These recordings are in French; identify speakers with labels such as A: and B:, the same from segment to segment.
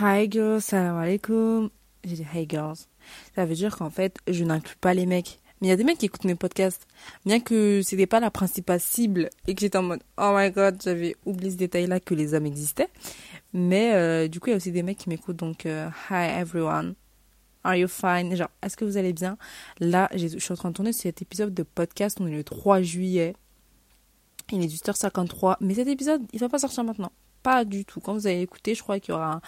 A: Hi girls, salam alaikum. J'ai dit hey girls. Ça veut dire qu'en fait, je n'inclus pas les mecs. Mais il y a des mecs qui écoutent mes podcasts. Bien que c'était pas la principale cible et que j'étais en mode oh my god, j'avais oublié ce détail-là que les hommes existaient. Mais euh, du coup, il y a aussi des mecs qui m'écoutent. Donc, euh, hi everyone. Are you fine? Genre, est-ce que vous allez bien? Là, je suis en train de tourner cet épisode de podcast. On est le 3 juillet. Il est 18h53. Mais cet épisode, il va pas sortir maintenant. Pas du tout. Quand vous allez écouter, je crois qu'il y aura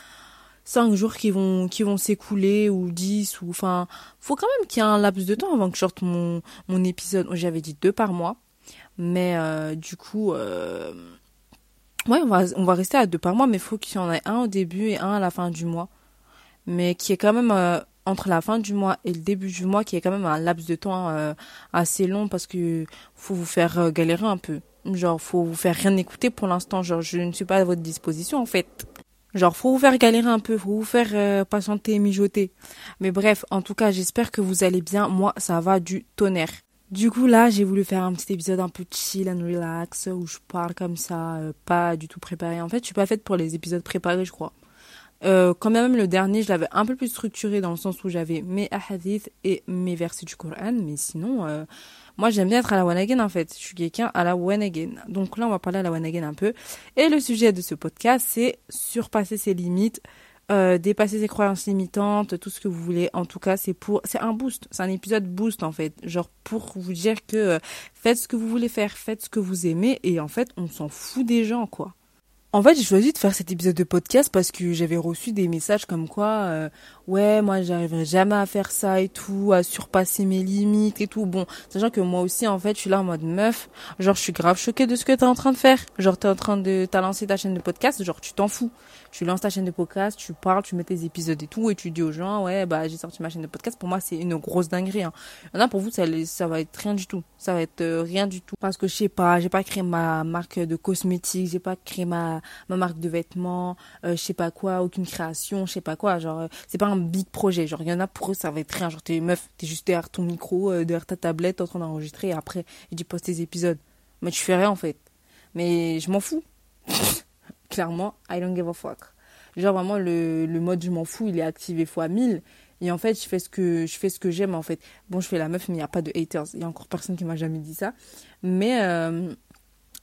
A: 5 jours qui vont, qui vont s'écouler ou 10 ou, enfin, faut quand même qu'il y ait un laps de temps avant que je sorte mon, mon épisode. J'avais dit deux par mois. Mais, euh, du coup, euh, ouais, on va, on va rester à deux par mois, mais faut qu'il y en ait un au début et un à la fin du mois. Mais qui est quand même, euh, entre la fin du mois et le début du mois, qui est quand même un laps de temps euh, assez long parce que faut vous faire euh, galérer un peu. Genre, faut vous faire rien écouter pour l'instant. Genre, je ne suis pas à votre disposition en fait. Genre, faut vous faire galérer un peu, faut vous faire euh, patienter, mijoter. Mais bref, en tout cas, j'espère que vous allez bien. Moi, ça va du tonnerre. Du coup, là, j'ai voulu faire un petit épisode un peu chill and relax où je parle comme ça, pas du tout préparé. En fait, je suis pas faite pour les épisodes préparés, je crois. Euh, quand même, le dernier, je l'avais un peu plus structuré dans le sens où j'avais mes hadiths et mes versets du Coran. Mais sinon, euh, moi, j'aime bien être à la one en fait. Je suis quelqu'un à la one. Donc là, on va parler à la one un peu. Et le sujet de ce podcast, c'est surpasser ses limites, euh, dépasser ses croyances limitantes, tout ce que vous voulez. En tout cas, c'est pour, c'est un boost. C'est un épisode boost, en fait. Genre, pour vous dire que euh, faites ce que vous voulez faire, faites ce que vous aimez. Et en fait, on s'en fout des gens, quoi. En fait, j'ai choisi de faire cet épisode de podcast parce que j'avais reçu des messages comme quoi, euh, ouais, moi, j'arriverai jamais à faire ça et tout, à surpasser mes limites et tout. Bon, sachant que moi aussi, en fait, je suis là en mode meuf. Genre, je suis grave choquée de ce que t'es en train de faire. Genre, t'es en train de, t'as lancé ta chaîne de podcast. Genre, tu t'en fous. Tu lances ta chaîne de podcast, tu parles, tu mets tes épisodes et tout, et tu dis aux gens, ouais, bah, j'ai sorti ma chaîne de podcast. Pour moi, c'est une grosse dinguerie. Hein. A pour vous, ça, ça va être rien du tout. Ça va être euh, rien du tout. Parce que je sais pas, j'ai pas créé ma marque de cosmétiques, j'ai pas créé ma, ma marque de vêtements, euh, je sais pas quoi, aucune création, je sais pas quoi. Genre, euh, c'est pas un big projet. Genre, il y en a pour eux, ça va être rien. Genre, t'es meuf, t'es juste derrière ton micro, euh, derrière ta tablette, en train d'enregistrer, et après, tu postes tes épisodes. Mais tu fais rien, en fait. Mais je m'en fous. Clairement, I don't give a fuck. Genre, vraiment, le, le mode je m'en fous, il est activé fois 1000. Et en fait, je fais ce que je fais ce que j'aime en fait. Bon, je fais la meuf, mais il n'y a pas de haters. Il y a encore personne qui m'a jamais dit ça. Mais euh,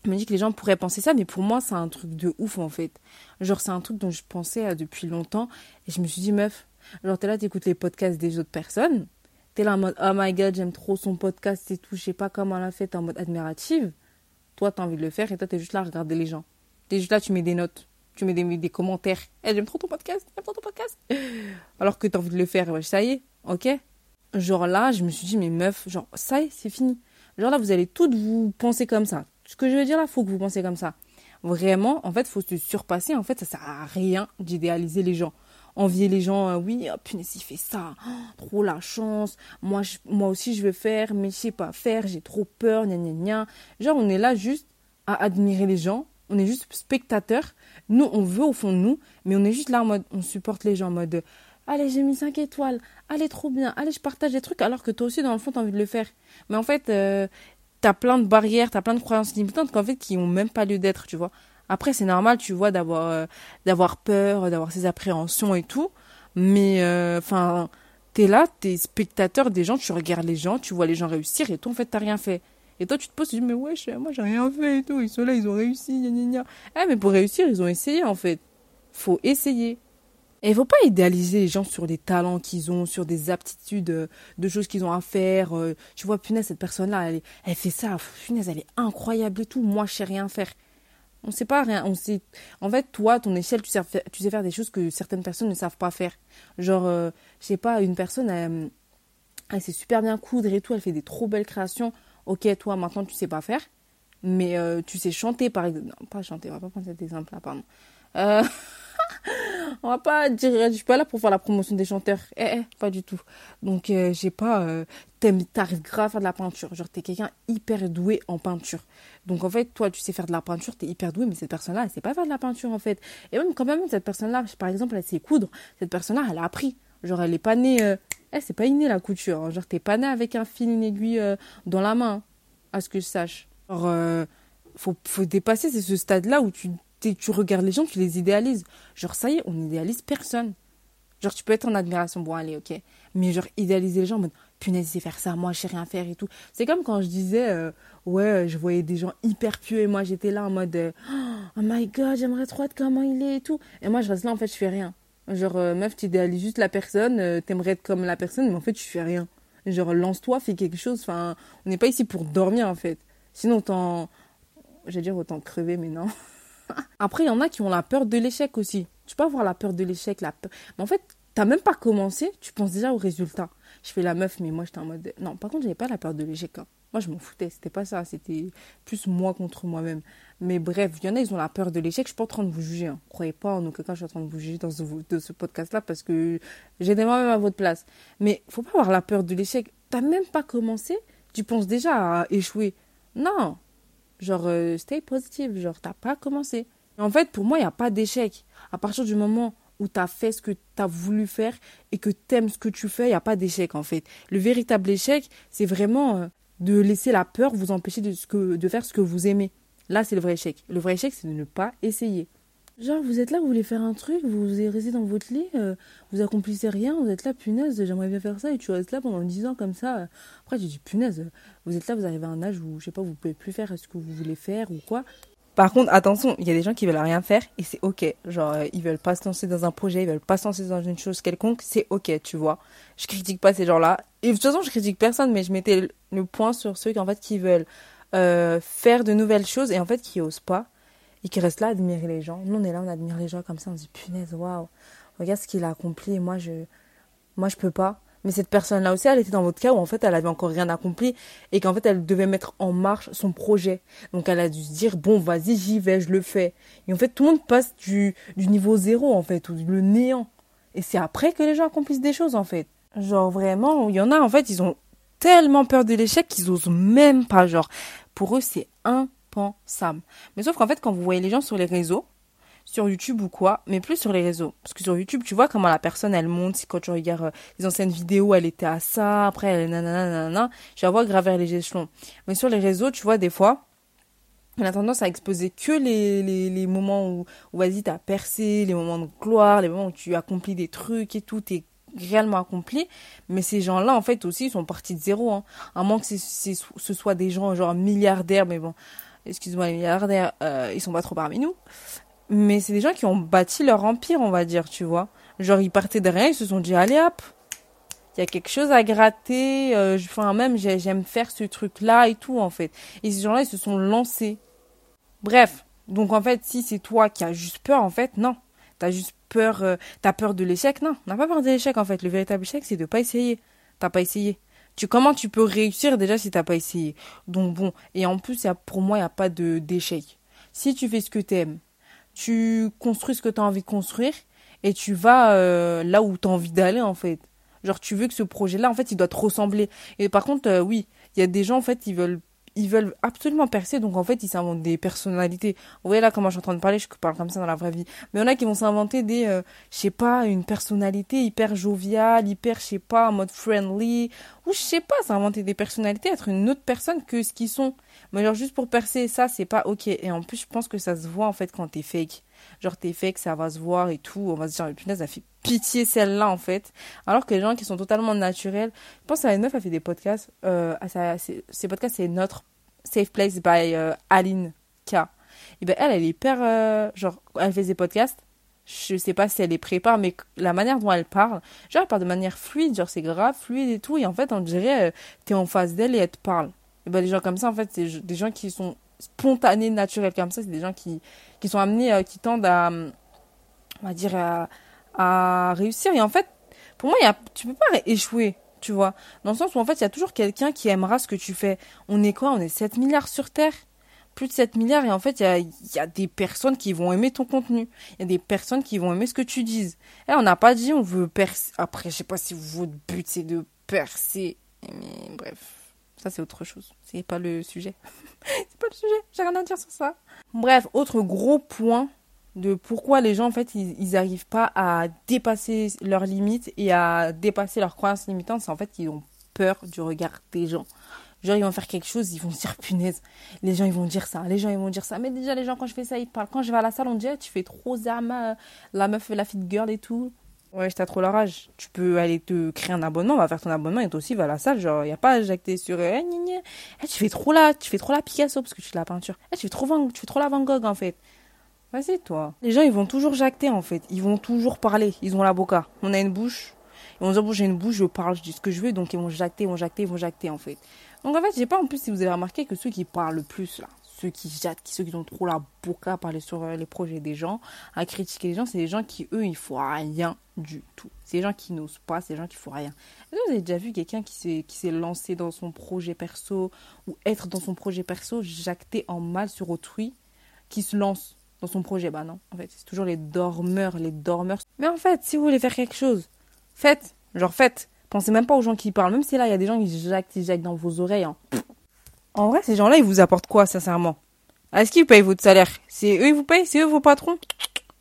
A: je me dis que les gens pourraient penser ça, mais pour moi, c'est un truc de ouf en fait. Genre, c'est un truc dont je pensais euh, depuis longtemps. Et je me suis dit, meuf, genre, t'es là, t'écoutes les podcasts des autres personnes. T'es là en mode, oh my god, j'aime trop son podcast et tout. Je sais pas comment elle a fait, t'es en mode admirative. Toi, t'as envie de le faire et toi, t'es juste là à regarder les gens. T'es juste là, tu mets des notes tu mets des, des commentaires. Eh, j'aime trop ton podcast, j'aime trop ton podcast. Alors que t'as envie de le faire, ça y est, ok Genre là, je me suis dit, mais meuf, genre, ça y est, c'est fini. Genre là, vous allez toutes vous penser comme ça. Ce que je veux dire là, faut que vous pensez comme ça. Vraiment, en fait, faut se surpasser. En fait, ça sert à rien d'idéaliser les gens. Envier les gens, euh, oui, oh, punaise, il fait ça, oh, trop la chance. Moi, moi aussi, je veux faire, mais je sais pas faire, j'ai trop peur, gna gna gna. Genre, on est là juste à admirer les gens on est juste spectateur. Nous, on veut au fond de nous, mais on est juste là en mode, on supporte les gens en mode, allez, j'ai mis 5 étoiles, allez, trop bien, allez, je partage des trucs, alors que toi aussi, dans le fond, t'as envie de le faire. Mais en fait, euh, t'as plein de barrières, t'as plein de croyances limitantes qu'en fait, qui ont même pas lieu d'être, tu vois. Après, c'est normal, tu vois, d'avoir, euh, d'avoir peur, d'avoir ces appréhensions et tout. Mais, euh, enfin, t'es là, t'es spectateur des gens, tu regardes les gens, tu vois les gens réussir et toi, en fait, t'as rien fait. Et toi, tu te poses, tu te dis, mais wesh, moi, j'ai rien fait et tout. Ils sont là, ils ont réussi, gna gna gna. Eh, mais pour réussir, ils ont essayé, en fait. Faut essayer. Et il faut pas idéaliser les gens sur les talents qu'ils ont, sur des aptitudes euh, de choses qu'ils ont à faire. Tu vois, punaise, cette personne-là, elle, elle fait ça, punaise, elle est incroyable et tout. Moi, je sais rien faire. On sait pas rien. On sait. En fait, toi, ton échelle, tu sais, tu sais faire des choses que certaines personnes ne savent pas faire. Genre, euh, je sais pas, une personne, elle, sait super bien coudre et tout, elle fait des trop belles créations ok, toi maintenant tu sais pas faire, mais euh, tu sais chanter par exemple. Non, pas chanter, on va pas prendre cet exemple-là, pardon. Euh... on va pas dire, je suis pas là pour faire la promotion des chanteurs. Eh, eh pas du tout. Donc, euh, j'ai pas. Euh, T'arrives grave à faire de la peinture. Genre, t'es quelqu'un hyper doué en peinture. Donc, en fait, toi, tu sais faire de la peinture, t'es hyper doué, mais cette personne-là, elle sait pas faire de la peinture, en fait. Et même quand même, cette personne-là, par exemple, elle sait coudre. Cette personne-là, elle a appris. Genre, elle est pas née. Eh, c'est pas inné la couture. Hein. Genre, t'es pas né avec un fil, une aiguille euh, dans la main, à ce que je sache. Genre, euh, faut, faut dépasser, ce stade-là où tu tu regardes les gens, tu les idéalises. Genre, ça y est, on idéalise personne. Genre, tu peux être en admiration, bon, allez, ok. Mais genre, idéaliser les gens en mode, punaise, c'est faire ça, moi, je sais rien faire et tout. C'est comme quand je disais, euh, ouais, je voyais des gens hyper pieux et moi, j'étais là en mode, euh, oh my god, j'aimerais trop être comment il est et tout. Et moi, je reste là, en fait, je fais rien. Genre, euh, meuf, tu idéalises juste la personne, t'aimerais être comme la personne, mais en fait, tu fais rien. Genre, lance-toi, fais quelque chose. Enfin, on n'est pas ici pour dormir, en fait. Sinon, autant, j'allais dire autant crever, mais non. Après, il y en a qui ont la peur de l'échec aussi. Tu peux avoir la peur de l'échec, la peur. Mais en fait, t'as même pas commencé, tu penses déjà au résultat. Je fais la meuf, mais moi j'étais en mode. Non, par contre, j'avais pas la peur de l'échec. Hein. Moi, je m'en foutais, c'était pas ça, c'était plus moi contre moi-même. Mais bref, il y en a, ils ont la peur de l'échec. Je suis pas en train de vous juger. Hein. Croyez pas en aucun cas, je suis en train de vous juger dans ce, de podcast-là parce que j'étais moi-même à votre place. Mais faut pas avoir la peur de l'échec. T'as même pas commencé, tu penses déjà à échouer. Non, Genre, euh, stay positive, genre, t'as pas commencé. En fait, pour moi, il n'y a pas d'échec. À partir du moment où tu as fait ce que tu as voulu faire et que tu aimes ce que tu fais, il n'y a pas d'échec, en fait. Le véritable échec, c'est vraiment euh, de laisser la peur vous empêcher de, faire ce que vous aimez. Là, c'est le vrai échec. Le vrai échec, c'est de ne pas essayer. Genre, vous êtes là, vous voulez faire un truc, vous restez dans votre lit, euh, vous accomplissez rien, vous êtes là, punaise, j'aimerais bien faire ça, et tu restes là pendant 10 ans comme ça. Après, tu dis, punaise, vous êtes là, vous arrivez à un âge où, je sais pas, vous pouvez plus faire ce que vous voulez faire ou quoi. Par contre, attention, il y a des gens qui veulent rien faire et c'est ok. Genre, euh, ils veulent pas se lancer dans un projet, ils veulent pas se lancer dans une chose quelconque, c'est ok, tu vois. Je critique pas ces gens-là. Et de toute façon, je critique personne, mais je mettais le point sur ceux qui, en fait, qui veulent euh, faire de nouvelles choses et en fait, qui osent pas et qui reste là à admirer les gens. Nous, on est là, on admire les gens comme ça, on se dit punaise, waouh, regarde ce qu'il a accompli moi, je, moi, je peux pas. Mais cette personne-là aussi, elle était dans votre cas où en fait, elle avait encore rien accompli et qu'en fait, elle devait mettre en marche son projet. Donc, elle a dû se dire, bon, vas-y, j'y vais, je le fais. Et en fait, tout le monde passe du, niveau zéro, en fait, ou le néant. Et c'est après que les gens accomplissent des choses, en fait. Genre, vraiment, il y en a, en fait, ils ont tellement peur de l'échec qu'ils osent même pas, genre. Pour eux, c'est un mais sauf qu'en fait, quand vous voyez les gens sur les réseaux, sur YouTube ou quoi, mais plus sur les réseaux. Parce que sur YouTube, tu vois comment la personne, elle monte, si quand tu regardes euh, les anciennes vidéos, elle était à ça, après, elle est nanana, nanana, je la vois gravir les échelons. Mais sur les réseaux, tu vois, des fois, on a tendance à exposer que les, les, moments où, où vas-y, t'as percé, les moments de gloire, les moments où tu accomplis des trucs et tout, t'es réellement accompli. Mais ces gens-là, en fait, aussi, ils sont partis de zéro. Hein. À moins que ce soit des gens, genre milliardaires, mais bon, excuse-moi les milliardaires, euh, ils sont pas trop parmi nous. Mais c'est des gens qui ont bâti leur empire, on va dire, tu vois. Genre, ils partaient de rien, ils se sont dit, allez hop, il y a quelque chose à gratter, euh, enfin, même, j'aime faire ce truc-là et tout, en fait. Et ces gens-là, ils se sont lancés. Bref. Donc, en fait, si c'est toi qui as juste peur, en fait, non. T'as juste peur, euh, t'as peur de l'échec, non. On n'a pas peur de l'échec, en fait. Le véritable échec, c'est de pas essayer. T'as pas essayé tu comment tu peux réussir déjà si t'as pas essayé? Donc bon et en plus y a, pour moi il n'y a pas de d'échec. Si tu fais ce que tu aimes tu construis ce que tu as envie de construire et tu vas euh, là où tu as envie d'aller en fait. Genre tu veux que ce projet là en fait il doit te ressembler. Et par contre euh, oui il y a des gens en fait ils veulent ils veulent absolument percer, donc en fait, ils s'inventent des personnalités. Vous voyez là comment je suis en train de parler, je parle comme ça dans la vraie vie. Mais il y en a qui vont s'inventer des, euh, je sais pas, une personnalité hyper joviale, hyper, je sais pas, en mode friendly, ou je sais pas, s'inventer des personnalités, être une autre personne que ce qu'ils sont. Mais alors juste pour percer, ça, c'est pas ok. Et en plus, je pense que ça se voit en fait quand t'es fake. Genre t'es fake, ça va se voir et tout. On va se dire, punaise, ça fait pitié celle-là en fait. Alors que les gens qui sont totalement naturels, je pense à une meuf, elle fait des podcasts. Euh, ces podcasts, c'est notre Safe Place by euh, Aline K. Et ben elle, elle est hyper, euh, genre, elle fait des podcasts. Je sais pas si elle les prépare, mais la manière dont elle parle, genre, elle parle de manière fluide, genre, c'est grave, fluide et tout. Et en fait, on dirait, euh, t'es en face d'elle et elle te parle. Et ben, les gens comme ça, en fait, c'est des gens qui sont spontanés, naturels comme ça. C'est des gens qui, qui sont amenés, qui tendent à, on va dire, à, réussir. Et en fait, pour moi, y a, tu peux pas échouer, tu vois. Dans le sens où, en fait, il y a toujours quelqu'un qui aimera ce que tu fais. On est quoi? On est 7 milliards sur Terre? Plus de 7 milliards et en fait il y a, y a, des personnes qui vont aimer ton contenu il y a des personnes qui vont aimer ce que tu dises et on n'a pas dit on veut percer après je sais pas si votre but c'est de percer mais bref ça c'est autre chose c'est pas le sujet c'est pas le sujet j'ai rien à dire sur ça bref autre gros point de pourquoi les gens en fait ils n'arrivent pas à dépasser leurs limites et à dépasser leurs croyances limitantes c'est en fait qu'ils ont peur du regard des gens Genre, ils vont faire quelque chose, ils vont se dire punaise. Les gens, ils vont dire ça. Les gens, ils vont dire ça. Mais déjà, les gens, quand je fais ça, ils parlent. Quand je vais à la salle, on dit, tu fais trop Zama, la meuf, la fit girl et tout. Ouais, t'as trop la rage. Tu peux aller te créer un abonnement, va faire ton abonnement et toi aussi va à la salle. Genre, y a pas à jacter sur. Eh, eh, tu fais trop la, tu fais trop la Picasso parce que tu fais la peinture. Eh, tu fais trop, tu fais trop la Van Gogh en fait. Vas-y, toi. Les gens, ils vont toujours jacter en fait. Ils vont toujours parler. Ils ont la boca. On a une bouche. Ils vont dire, bon, j'ai une bouche, je parle, je dis ce que je veux. Donc, ils vont jacter, ils vont jacter, ils vont jacter en fait. Donc en fait, j'ai pas en plus si vous avez remarqué que ceux qui parlent le plus là, ceux qui jattent, ceux qui ont trop la boca à parler sur euh, les projets des gens, à critiquer les gens, c'est des gens qui eux ils font rien du tout. C'est des gens qui n'osent pas, c'est des gens qui font rien. Vous avez déjà vu quelqu'un qui s'est qui lancé dans son projet perso ou être dans son projet perso, jacter en mal sur autrui, qui se lance dans son projet? Bah non, en fait, c'est toujours les dormeurs, les dormeurs. Mais en fait, si vous voulez faire quelque chose, faites, genre faites. Pensez même pas aux gens qui parlent. Même si là, il y a des gens qui jactent, jactent dans vos oreilles. Hein. En vrai, ces gens-là, ils vous apportent quoi, sincèrement? Est-ce qu'ils payent votre salaire? C'est eux, ils vous payent? C'est eux, vos patrons?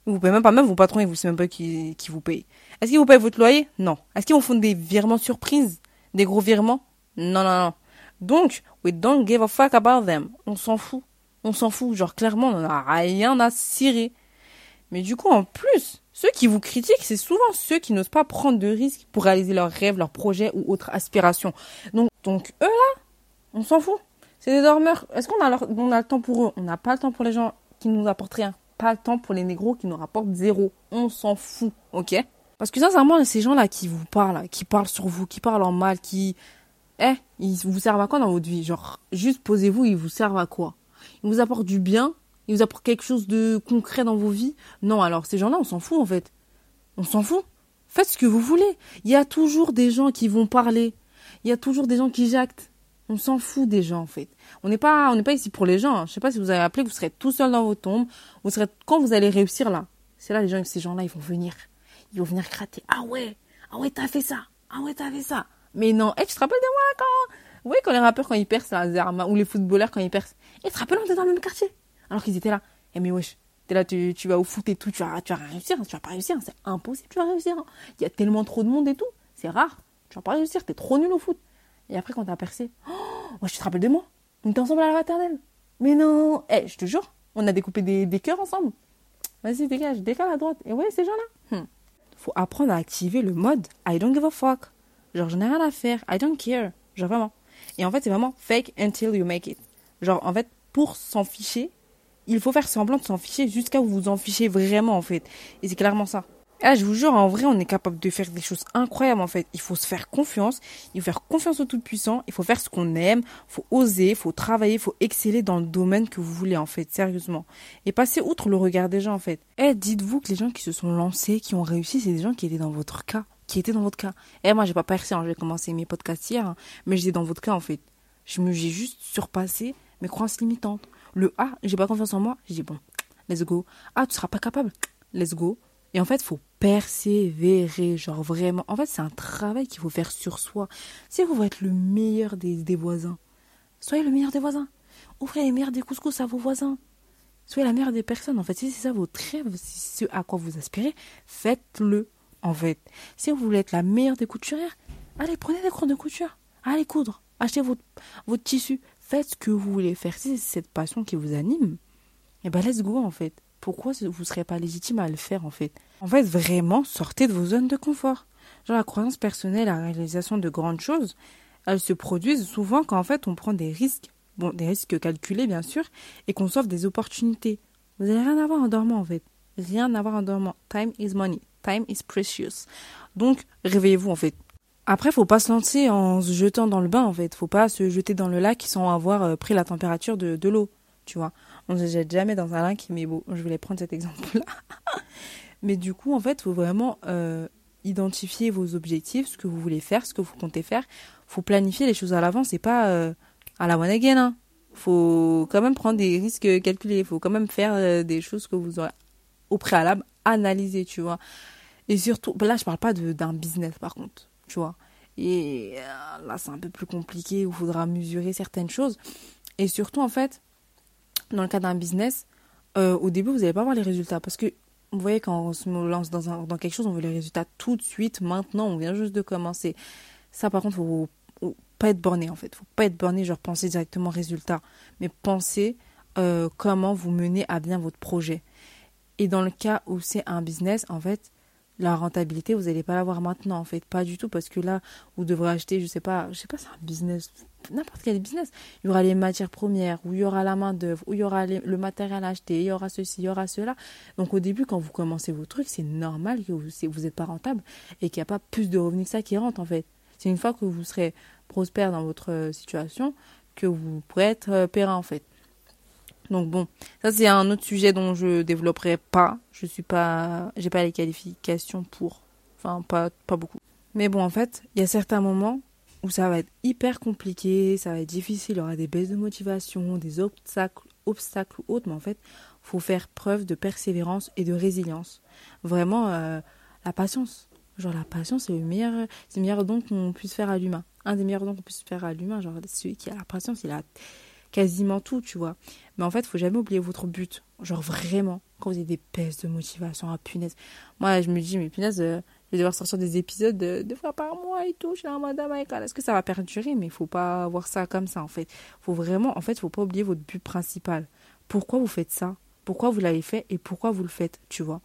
A: Ils vous payent même pas. Même vos patrons, ils vous savent même pas qui, qui vous payent. Est-ce qu'ils vous payent votre loyer? Non. Est-ce qu'ils vous font des virements surprises? Des gros virements? Non, non, non. Donc, we don't give a fuck about them. On s'en fout. On s'en fout. Genre, clairement, on n'a rien à cirer. Mais du coup, en plus, ceux qui vous critiquent, c'est souvent ceux qui n'osent pas prendre de risques pour réaliser leurs rêves, leurs projets ou autres aspirations. Donc, donc eux là, on s'en fout. C'est des dormeurs. Est-ce qu'on a, le temps pour eux? On n'a pas le temps pour les gens qui nous apportent rien. Pas le temps pour les négros qui nous rapportent zéro. On s'en fout, ok? Parce que sincèrement, ces gens-là qui vous parlent, qui parlent sur vous, qui parlent en mal, qui... Eh, ils vous servent à quoi dans votre vie? Genre, juste posez-vous, ils vous servent à quoi? Ils vous apportent du bien? Il vous apporte quelque chose de concret dans vos vies? Non, alors ces gens-là, on s'en fout en fait. On s'en fout. Faites ce que vous voulez. Il y a toujours des gens qui vont parler. Il y a toujours des gens qui jactent. On s'en fout des gens en fait. On n'est pas, on n'est pas ici pour les gens. Je sais pas si vous avez appelé, vous serez tout seul dans vos tombes. Vous serez quand vous allez réussir là. C'est là les gens, ces gens-là, ils vont venir. Ils vont venir gratter. Ah ouais, ah ouais, t'as fait ça. Ah ouais, t'as fait ça. Mais non, hey, tu te rappelles de moi quand? Oui, quand les rappeurs quand ils percent là, ou les footballeurs quand ils percent. Et tu te rappelles, on était dans le même quartier? Alors qu'ils étaient là. Eh mais wesh, t'es là, tu, tu vas au foot et tout, tu vas, tu vas réussir, tu vas pas réussir, c'est impossible, tu vas réussir. Il y a tellement trop de monde et tout, c'est rare, tu vas pas réussir, t'es trop nul au foot. Et après, quand t'as percé, oh, moi, je te rappelle de moi, on était ensemble à la maternelle. Mais non, eh, je te jure, on a découpé des, des cœurs ensemble. Vas-y, dégage, décale à droite. Et ouais, ces gens-là. Hmm. Faut apprendre à activer le mode I don't give a fuck. Genre, je n'ai rien à faire, I don't care. Genre, vraiment. Et en fait, c'est vraiment fake until you make it. Genre, en fait, pour s'en ficher, il faut faire semblant de s'en ficher jusqu'à où vous vous en fichez vraiment en fait. Et c'est clairement ça. Ah, je vous jure, en vrai, on est capable de faire des choses incroyables en fait. Il faut se faire confiance, il faut faire confiance au Tout-Puissant, il faut faire ce qu'on aime, il faut oser, il faut travailler, il faut exceller dans le domaine que vous voulez en fait, sérieusement. Et passer outre le regard des gens en fait. Eh, dites-vous que les gens qui se sont lancés, qui ont réussi, c'est des gens qui étaient dans votre cas. Qui étaient dans votre cas. Eh, moi, j'ai pas percé, hein, j'ai commencé mes podcasts hier, hein, mais j'étais dans votre cas en fait. Je me, j'ai juste surpassé mes croyances limitantes. Le A, j'ai pas confiance en moi. J'ai dit, bon, let's go. Ah, tu seras pas capable. Let's go. Et en fait, faut persévérer, genre vraiment. En fait, c'est un travail qu'il faut faire sur soi. Si vous voulez être le meilleur des, des voisins, soyez le meilleur des voisins. Ouvrez les meilleurs des couscous à vos voisins. Soyez la meilleure des personnes. En fait, si c'est ça votre rêve, si c'est ce à quoi vous aspirez, faites-le. En fait, si vous voulez être la meilleure des couturières, allez, prenez des cours de couture. Allez coudre. Achetez votre, tissu faites ce que vous voulez faire. Si c'est cette passion qui vous anime, et eh ben let's go en fait. Pourquoi vous ne serez pas légitime à le faire en fait? En fait, vraiment, sortez de vos zones de confort. Genre la croyance personnelle, la réalisation de grandes choses, elles se produisent souvent quand en fait on prend des risques, bon des risques calculés bien sûr, et qu'on s'offre des opportunités. Vous n'allez rien avoir en dormant en fait. Rien à avoir en dormant. Time is money. Time is precious. Donc, réveillez-vous en fait. Après, faut pas se lancer en se jetant dans le bain, en fait. Faut pas se jeter dans le lac sans avoir euh, pris la température de, de l'eau, tu vois. On se jette jamais dans un lac, mais bon, je voulais prendre cet exemple-là. mais du coup, en fait, faut vraiment euh, identifier vos objectifs, ce que vous voulez faire, ce que vous comptez faire. Faut planifier les choses à l'avance et pas euh, à la one again. Hein. Faut quand même prendre des risques calculés. Faut quand même faire des choses que vous aurez au préalable analysées, tu vois. Et surtout, là, je parle pas d'un business, par contre tu vois. Et euh, là, c'est un peu plus compliqué où il faudra mesurer certaines choses. Et surtout, en fait, dans le cas d'un business, euh, au début, vous n'allez pas voir les résultats. Parce que, vous voyez, quand on se lance dans, quelque chose, on veut les résultats tout de suite, maintenant, on vient juste de commencer. Ça, par contre, faut pas être borné en fait. Faut pas être borné, genre penser directement résultat, mais penser euh, comment vous menez à bien votre projet. Et dans le cas où c'est un business, en fait, la rentabilité, vous n'allez pas l'avoir maintenant, en fait, pas du tout, parce que là, vous devrez acheter, je sais pas, je sais pas, c'est un business, n'importe quel business. Il y aura les matières premières, où il y aura la main d'œuvre, où il y aura le matériel à acheter, il y aura ceci, il y aura cela. Donc au début, quand vous commencez vos trucs, c'est normal que vous n'êtes pas rentable et qu'il n'y a pas plus de revenus que ça qui rentre, en fait. C'est une fois que vous serez prospère dans votre euh, situation que vous pourrez être euh, périn, en fait. Donc bon, ça c'est un autre sujet dont je développerai pas. Je suis pas, j'ai pas les qualifications pour, enfin pas pas beaucoup. Mais bon, en fait, il y a certains moments où ça va être hyper compliqué, ça va être difficile, il y aura des baisses de motivation, des obstacles, obstacles ou autres, mais en fait, faut faire preuve de persévérance et de résilience. Vraiment, euh, la patience. Genre la patience, c'est le meilleur, c'est le meilleur don qu'on puisse faire à l'humain. Un des meilleurs dons qu'on puisse faire à l'humain, genre celui qui a la patience, il a quasiment tout, tu vois. Mais en fait, il faut jamais oublier votre but. Genre vraiment, quand vous avez des baisses de motivation, ah, punaise. Moi, je me dis, mais punaise, euh, je vais devoir sortir des épisodes deux fois par mois et tout. Je suis en mode, oh est-ce que ça va perdurer? Mais il faut pas voir ça comme ça, en fait. faut vraiment, en fait, faut pas oublier votre but principal. Pourquoi vous faites ça? Pourquoi vous l'avez fait et pourquoi vous le faites, tu vois?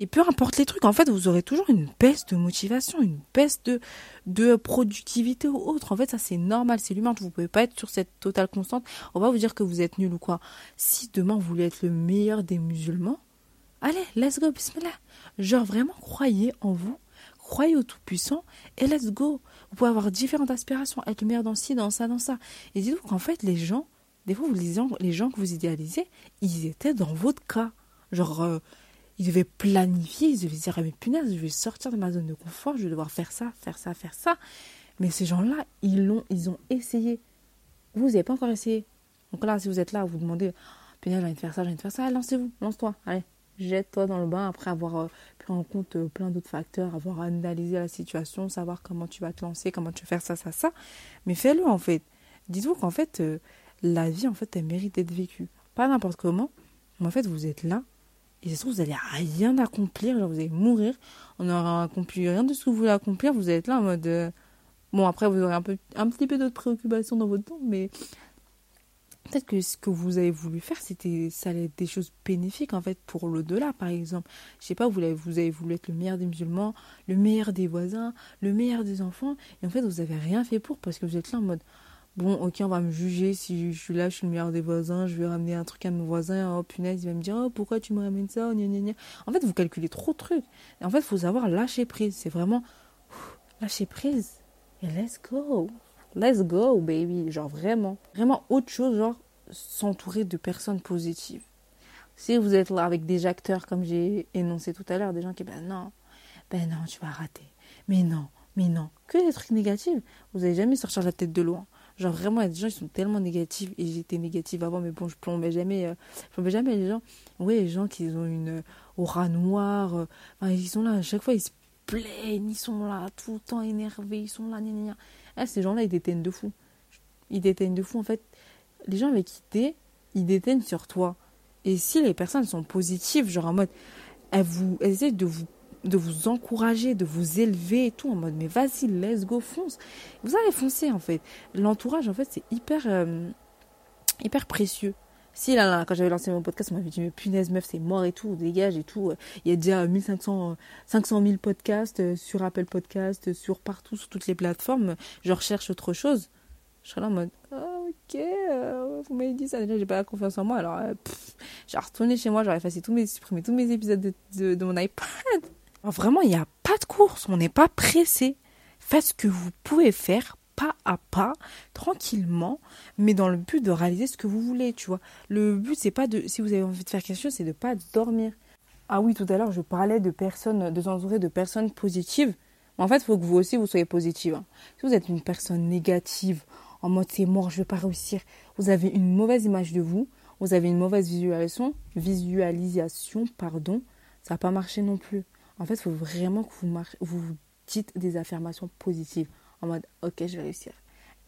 A: Et peu importe les trucs, en fait, vous aurez toujours une baisse de motivation, une baisse de, de productivité ou autre. En fait, ça, c'est normal, c'est l'humain. Vous pouvez pas être sur cette totale constante. On va vous dire que vous êtes nul ou quoi. Si demain, vous voulez être le meilleur des musulmans, allez, let's go, bismillah. Genre, vraiment, croyez en vous, croyez au Tout-Puissant et let's go. Vous pouvez avoir différentes aspirations, être le meilleur dans ci, dans ça, dans ça. Et dites-vous qu'en fait, les gens, des fois, vous lisez, les gens que vous idéalisez, ils étaient dans votre cas. Genre, euh, ils devaient planifier, ils devaient dire, ah, mais punaise, je vais sortir de ma zone de confort, je vais devoir faire ça, faire ça, faire ça. Mais ces gens-là, ils l'ont, ils ont essayé. Vous, n'avez pas encore essayé. Donc là, si vous êtes là, vous demandez, punaise, j'ai envie de faire ça, j'ai envie de faire ça, lancez-vous, lance-toi, allez, jette-toi dans le bain après avoir euh, pris en compte euh, plein d'autres facteurs, avoir analysé la situation, savoir comment tu vas te lancer, comment tu vas faire ça, ça, ça. Mais fais-le en fait. Dites-vous qu'en fait, euh, la vie, en fait, elle mérite d'être vécue. Pas n'importe comment, mais en fait, vous êtes là et ça se vous n'allez rien accomplir, genre vous allez mourir. On n'aura accompli rien de ce que vous voulez accomplir. Vous êtes là en mode. Euh, bon, après, vous aurez un petit peu d'autres préoccupations dans votre temps, mais peut-être que ce que vous avez voulu faire, c'était ça allait être des choses bénéfiques en fait pour l'au-delà, par exemple. Je sais pas, vous avez, vous avez voulu être le meilleur des musulmans, le meilleur des voisins, le meilleur des enfants, et en fait, vous avez rien fait pour parce que vous êtes là en mode bon, ok, on va me juger si je suis là, je suis le meilleur des voisins, je vais ramener un truc à mes voisins, oh punaise, il va me dire, oh pourquoi tu me ramènes ça, oh, En fait, vous calculez trop de trucs. Et en fait, il faut savoir lâcher prise. C'est vraiment lâcher prise. Et let's go. Let's go, baby. Genre vraiment, vraiment autre chose, genre s'entourer de personnes positives. Si vous êtes là avec des acteurs, comme j'ai énoncé tout à l'heure, des gens qui, ben non, ben non, tu vas rater. Mais non, mais non. Que des trucs négatifs. Vous n'allez jamais sortir la tête de loin. Genre vraiment, il gens qui sont tellement négatifs et j'étais négative avant, mais bon, je plombais jamais, euh, plombais jamais les gens. Oui, les gens qui ont une euh, aura noire, euh, ils sont là, à chaque fois ils se plaignent, ils sont là tout le temps énervés, ils sont là, gna, gna. Ah, ces gens-là, ils déteignent de fou. Ils déteignent de fou. En fait, les gens avec qui t'es, ils déteignent sur toi. Et si les personnes sont positives, genre en mode, elles, vous, elles essaient de vous de vous encourager, de vous élever et tout, en mode mais vas-y, let's go, fonce. Vous allez foncer en fait. L'entourage en fait c'est hyper, euh, hyper précieux. Si là, là quand j'avais lancé mon podcast, on m'avait dit mais punaise meuf c'est mort et tout, dégage et tout. Il y a déjà 1500, 500 000 podcasts euh, sur Apple Podcast, sur partout, sur toutes les plateformes. Je recherche autre chose. Je serais là en mode ah, ok, euh, vous m'avez dit ça déjà, j'ai pas la confiance en moi. Alors j'ai retourné chez moi, j'aurais effacé tous mes, supprimé tous mes épisodes de mon iPad. Vraiment, il n'y a pas de course, on n'est pas pressé. Faites ce que vous pouvez faire pas à pas, tranquillement, mais dans le but de réaliser ce que vous voulez, tu vois. Le but, c'est pas de, si vous avez envie de faire quelque chose, c'est de pas dormir. Ah oui, tout à l'heure, je parlais de personnes, de s'entourer de personnes positives. en fait, il faut que vous aussi, vous soyez positive. Hein. Si vous êtes une personne négative, en mode c'est mort, je vais pas réussir, vous avez une mauvaise image de vous, vous avez une mauvaise visualisation, visualisation, pardon, ça va pas marcher non plus. En fait, il faut vraiment que vous, vous dites des affirmations positives. En mode, ok, je vais réussir.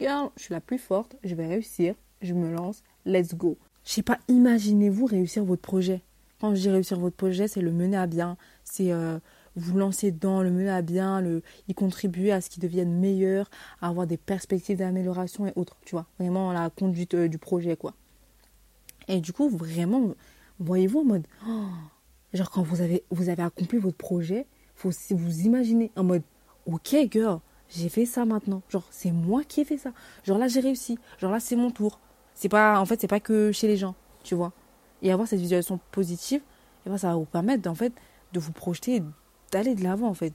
A: Girl, je suis la plus forte, je vais réussir, je me lance, let's go. Je sais pas, imaginez-vous réussir votre projet. Quand je dis réussir votre projet, c'est le mener à bien, c'est euh, vous lancer dans le mieux à bien, le, y contribuer à ce qu'ils deviennent meilleurs, à avoir des perspectives d'amélioration et autres, tu vois. Vraiment la conduite euh, du projet, quoi. Et du coup, vraiment, voyez-vous en mode, oh, genre quand vous avez, vous avez accompli votre projet, faut vous imaginer en mode, ok, girl, j'ai fait ça maintenant. Genre, c'est moi qui ai fait ça. Genre là, j'ai réussi. Genre là, c'est mon tour. C'est pas, en fait, c'est pas que chez les gens, tu vois. Et avoir cette visualisation positive, et ben, ça va vous permettre, en fait, de vous projeter, d'aller de l'avant, en fait.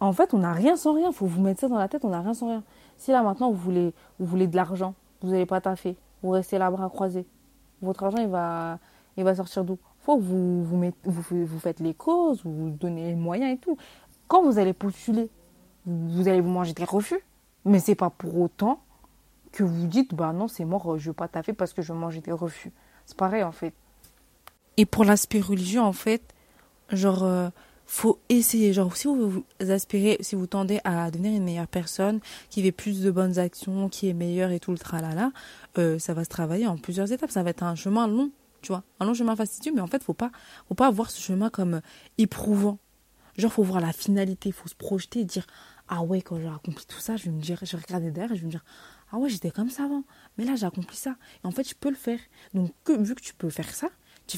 A: En fait, on n'a rien sans rien. Faut vous mettre ça dans la tête. On n'a rien sans rien. Si là maintenant vous voulez, vous voulez de l'argent, vous n'allez pas taffer, vous restez là bras croisés. Votre argent, il va, il va sortir d'où? Faut que vous vous, faites les causes, vous donnez les moyens et tout. Quand vous allez postuler, vous allez vous manger des refus, mais c'est pas pour autant que vous dites bah non c'est mort, je veux pas taffer parce que je vais manger des refus. C'est pareil en fait. Et pour l'aspect religieux en fait, genre euh, faut essayer genre si vous, vous aspirez si vous tendez à devenir une meilleure personne qui fait plus de bonnes actions qui est meilleure et tout le tralala euh, ça va se travailler en plusieurs étapes ça va être un chemin long tu vois un long chemin fastidieux mais en fait faut pas faut pas voir ce chemin comme éprouvant genre faut voir la finalité faut se projeter et dire ah ouais, quand j'ai accompli tout ça, je vais me dire, je vais regarder derrière et je vais me dire, ah ouais, j'étais comme ça avant. Mais là, j'ai accompli ça. Et en fait, je peux le faire. Donc, que, vu que tu peux faire ça,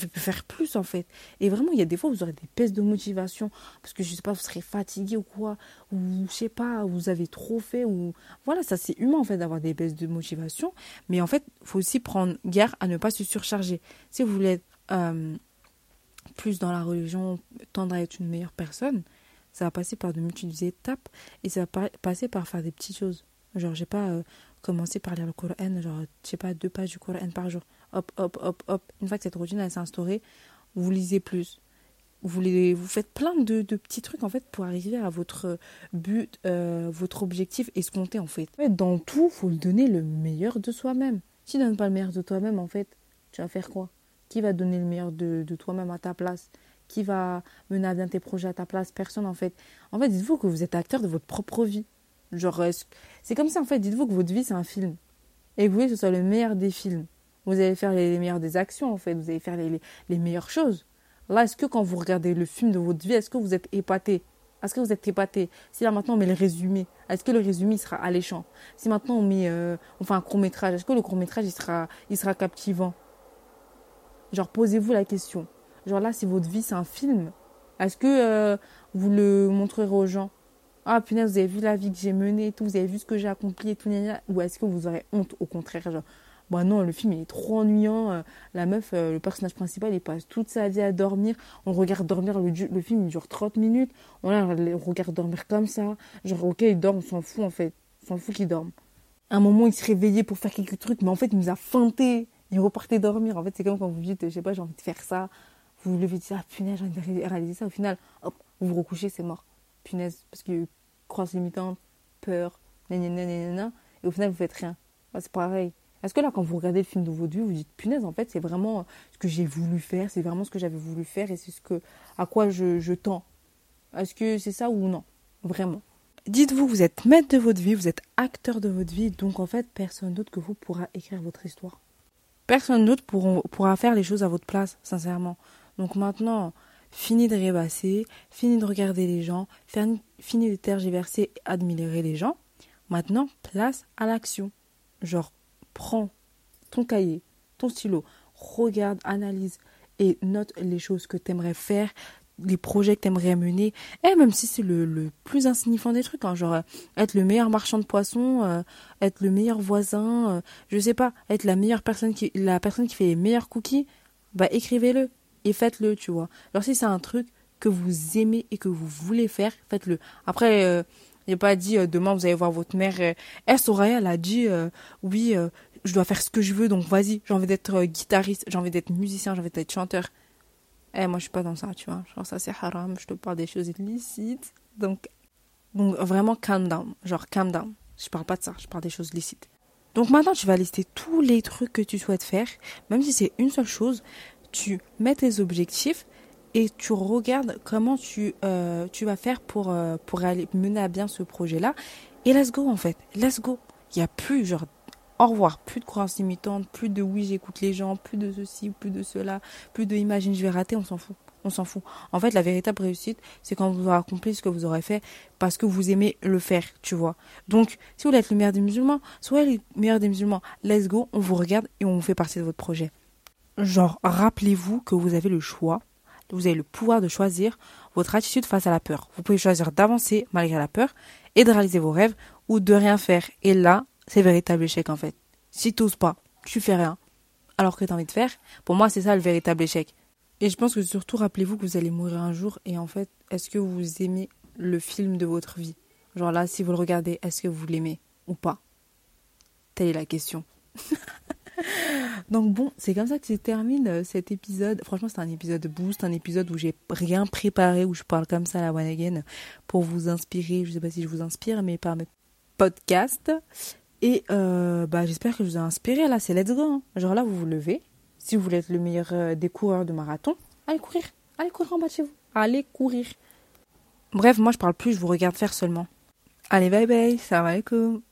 A: tu peux faire plus en fait. Et vraiment, il y a des fois où vous aurez des baisses de motivation parce que je sais pas, vous serez fatigué ou quoi, ou je sais pas, vous avez trop fait, ou voilà, ça c'est humain en fait d'avoir des baisses de motivation. Mais en fait, faut aussi prendre garde à ne pas se surcharger. Si vous voulez être euh, plus dans la religion, tendre à être une meilleure personne, ça va passer par de multiples étapes et ça va passer par faire des petites choses. Genre, j'ai pas euh, commencé par lire le Coran, genre, je sais pas, deux pages du Coran par jour. Hop, hop, hop, hop. Une fois que cette routine s'est instaurée, vous lisez plus. Vous, les, vous faites plein de, de, petits trucs en fait pour arriver à votre but, euh, votre objectif escompté en fait. Dans tout, faut donner le meilleur de soi-même. Si tu donnes pas le meilleur de toi-même en fait, tu vas faire quoi? Qui va donner le meilleur de, de toi-même à ta place? Qui va mener à bien tes projets à ta place? Personne en fait. En fait, dites-vous que vous êtes acteur de votre propre vie. Genre, c'est comme ça en fait. Dites-vous que votre vie c'est un film et vous voulez que ce soit le meilleur des films. Vous allez faire les, meilleures des actions en fait. Vous allez faire les, les, meilleures choses. Là, est-ce que quand vous regardez le film de votre vie, est-ce que vous êtes épaté? Est-ce que vous êtes épaté? Si là maintenant on met le résumé, est-ce que le résumé sera alléchant? Si maintenant on met, euh, fait un court métrage, est-ce que le court métrage sera, il sera captivant? Genre posez-vous la question. Genre là, si votre vie c'est un film, est-ce que euh, vous le montrerez aux gens? Ah punaise, vous avez vu la vie que j'ai menée et tout, vous avez vu ce que j'ai accompli et tout, ou est-ce que vous aurez honte? Au contraire genre, bah non, le film il est trop ennuyant, euh, la meuf, euh, le personnage principal, il passe toute sa vie à dormir, on regarde dormir, le, le film il dure 30 minutes, on, regarde dormir comme ça, genre ok, il dort, on s'en fout en fait, on s'en fout qu'il dorme. Un moment, il se réveillait pour faire quelques trucs, mais en fait, il nous a feinté, il repartait dormir. En fait, c'est comme quand vous dites, je sais pas, j'ai envie de faire ça, vous levez dites, ah punaise, j'ai envie de réaliser ça. Au final, hop, vous vous recouchez, c'est mort. Punaise, parce que croissance limitante, peur, nanana, et au final, vous faites rien. c'est pareil. Est-ce que là, quand vous regardez le film de vie, vous dites, punaise, en fait, c'est vraiment ce que j'ai voulu faire, c'est vraiment ce que j'avais voulu faire et c'est ce que, à quoi je, tends. Est-ce que c'est ça ou non? Vraiment. Dites-vous, vous êtes maître de votre vie, vous êtes acteur de votre vie, donc en fait, personne d'autre que vous pourra écrire votre histoire. Personne d'autre pourra faire les choses à votre place, sincèrement. Donc maintenant, fini de rêvasser, fini de regarder les gens, fini de tergiverser et admirer les gens. Maintenant, place à l'action. Genre, prends ton cahier, ton stylo, regarde, analyse et note les choses que tu aimerais faire, les projets que tu aimerais mener, et même si c'est le, plus insignifiant des trucs, hein, genre être le meilleur marchand de poissons, euh, être le meilleur voisin, euh, je sais pas, être la meilleure personne qui, la personne qui fait les meilleurs cookies, bah écrivez-le et faites-le, tu vois. Alors si c'est un truc que vous aimez et que vous voulez faire, faites-le. Après, euh, a pas dit euh, demain vous allez voir votre mère. Euh, elle, Soraya, elle a dit oui, je dois faire ce que je veux, donc vas-y, j'ai envie d'être guitariste, j'ai envie d'être musicien, j'ai envie d'être chanteur. Eh, moi je suis pas dans ça, tu vois. Genre ça c'est haram, je te parle des choses illicites. Donc, donc vraiment calm down, genre calm down. Je parle pas de ça, je parle des choses licites. Donc maintenant tu vas lister tous les trucs que tu souhaites faire, même si c'est une seule chose, tu mets tes objectifs et tu regardes comment tu, euh, tu vas faire pour, euh, pour aller mener à bien ce projet-là. Et let's go en fait, let's go. Il n'y a plus genre au revoir, plus de croyances limitantes, plus de oui j'écoute les gens, plus de ceci, plus de cela, plus de imagine je vais rater, on s'en fout. On s'en fout. En fait, la véritable réussite, c'est quand vous aurez accompli ce que vous aurez fait parce que vous aimez le faire, tu vois. Donc, si vous voulez être le meilleur des musulmans, soyez le meilleur des musulmans. Let's go, on vous regarde et on fait partie de votre projet. Genre, rappelez-vous que vous avez le choix, vous avez le pouvoir de choisir votre attitude face à la peur. Vous pouvez choisir d'avancer malgré la peur et de réaliser vos rêves ou de rien faire. Et là, c'est véritable échec en fait. Si tu pas, tu fais rien. Alors que tu as envie de faire, pour moi, c'est ça le véritable échec. Et je pense que surtout, rappelez-vous que vous allez mourir un jour. Et en fait, est-ce que vous aimez le film de votre vie? Genre là, si vous le regardez, est-ce que vous l'aimez ou pas? Telle est la question. Donc bon, c'est comme ça que se termine euh, cet épisode. Franchement, c'est un épisode boost, un épisode où j'ai rien préparé, où je parle comme ça à la one again pour vous inspirer. Je sais pas si je vous inspire, mais par mes podcasts. Et euh, bah, j'espère que je vous ai inspiré. Là, c'est let's go. Hein. Genre là, vous vous levez, si vous voulez être le meilleur euh, des coureurs de marathon, allez courir. Allez courir en bas de chez vous. Allez courir. Bref, moi je parle plus, je vous regarde faire seulement. Allez, bye bye. Salam alaikum.